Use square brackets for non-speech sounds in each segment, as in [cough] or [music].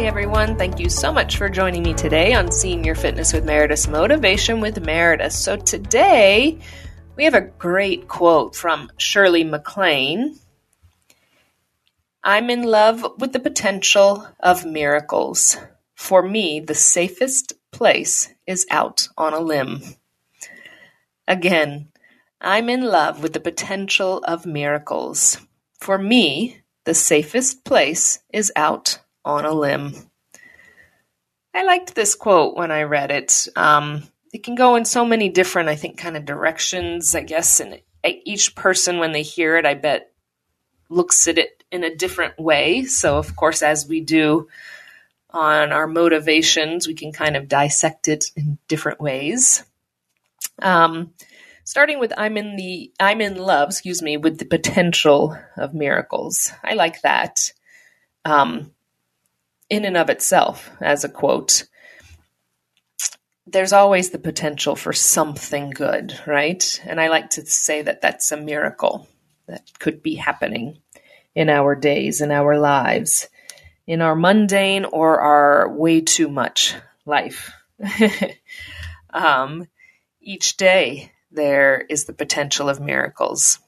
everyone. Thank you so much for joining me today on Senior Fitness with Meredith Motivation with Meredith. So, today we have a great quote from Shirley MacLaine. I'm in love with the potential of miracles. For me, the safest place is out on a limb. Again, I'm in love with the potential of miracles. For me, the safest place is out on a limb. I liked this quote when I read it. Um, it can go in so many different, I think, kind of directions, I guess. And each person, when they hear it, I bet, looks at it in a different way. So, of course, as we do on our motivations, we can kind of dissect it in different ways. Um, starting with I'm in the I'm in love, excuse me, with the potential of miracles. I like that. Um, in and of itself as a quote. There's always the potential for something good, right? And I like to say that that's a miracle that could be happening in our days, in our lives, in our mundane or our way too much life. [laughs] um, each day, there is the potential of miracles.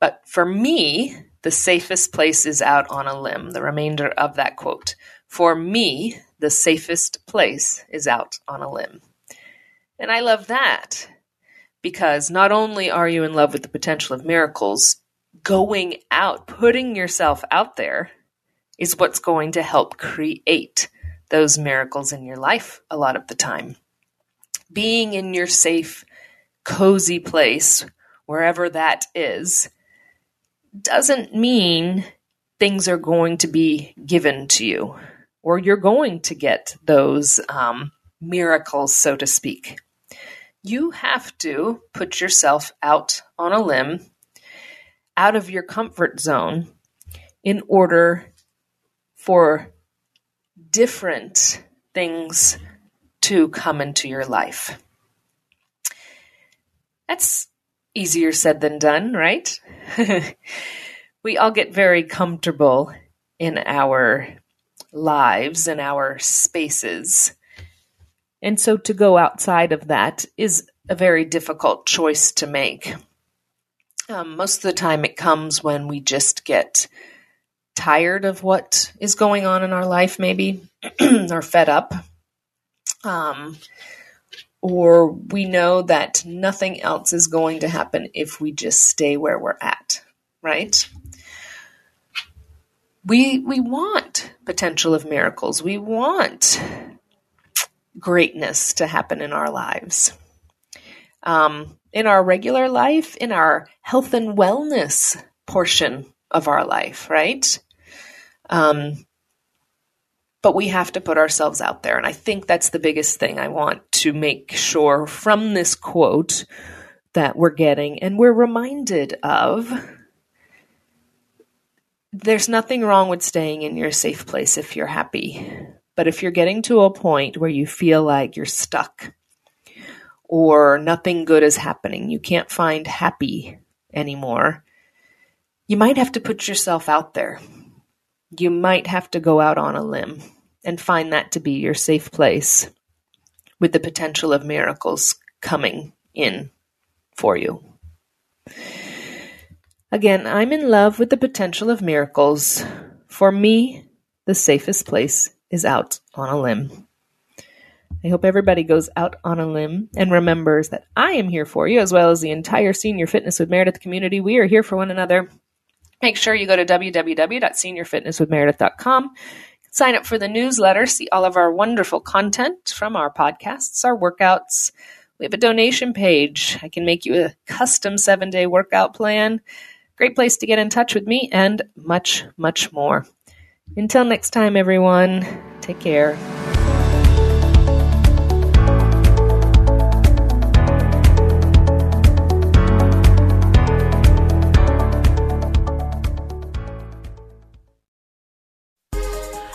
But for me, the safest place is out on a limb. The remainder of that quote. For me, the safest place is out on a limb. And I love that because not only are you in love with the potential of miracles, going out, putting yourself out there is what's going to help create those miracles in your life a lot of the time. Being in your safe, cozy place, wherever that is, doesn't mean things are going to be given to you or you're going to get those um, miracles, so to speak. You have to put yourself out on a limb, out of your comfort zone, in order for different things to come into your life. That's easier said than done, right? [laughs] we all get very comfortable in our lives and our spaces. And so to go outside of that is a very difficult choice to make. Um, most of the time, it comes when we just get tired of what is going on in our life, maybe, [clears throat] or fed up. Um, or we know that nothing else is going to happen if we just stay where we're at, right? We we want potential of miracles. We want greatness to happen in our lives. Um, in our regular life, in our health and wellness portion of our life, right? Um, but we have to put ourselves out there. And I think that's the biggest thing I want to make sure from this quote that we're getting and we're reminded of. There's nothing wrong with staying in your safe place if you're happy. But if you're getting to a point where you feel like you're stuck or nothing good is happening, you can't find happy anymore, you might have to put yourself out there. You might have to go out on a limb and find that to be your safe place with the potential of miracles coming in for you. Again, I'm in love with the potential of miracles. For me, the safest place is out on a limb. I hope everybody goes out on a limb and remembers that I am here for you, as well as the entire Senior Fitness with Meredith community. We are here for one another. Make sure you go to www.seniorfitnesswithmeredith.com Sign up for the newsletter, see all of our wonderful content from our podcasts, our workouts. We have a donation page. I can make you a custom seven day workout plan. Great place to get in touch with me and much, much more. Until next time, everyone, take care.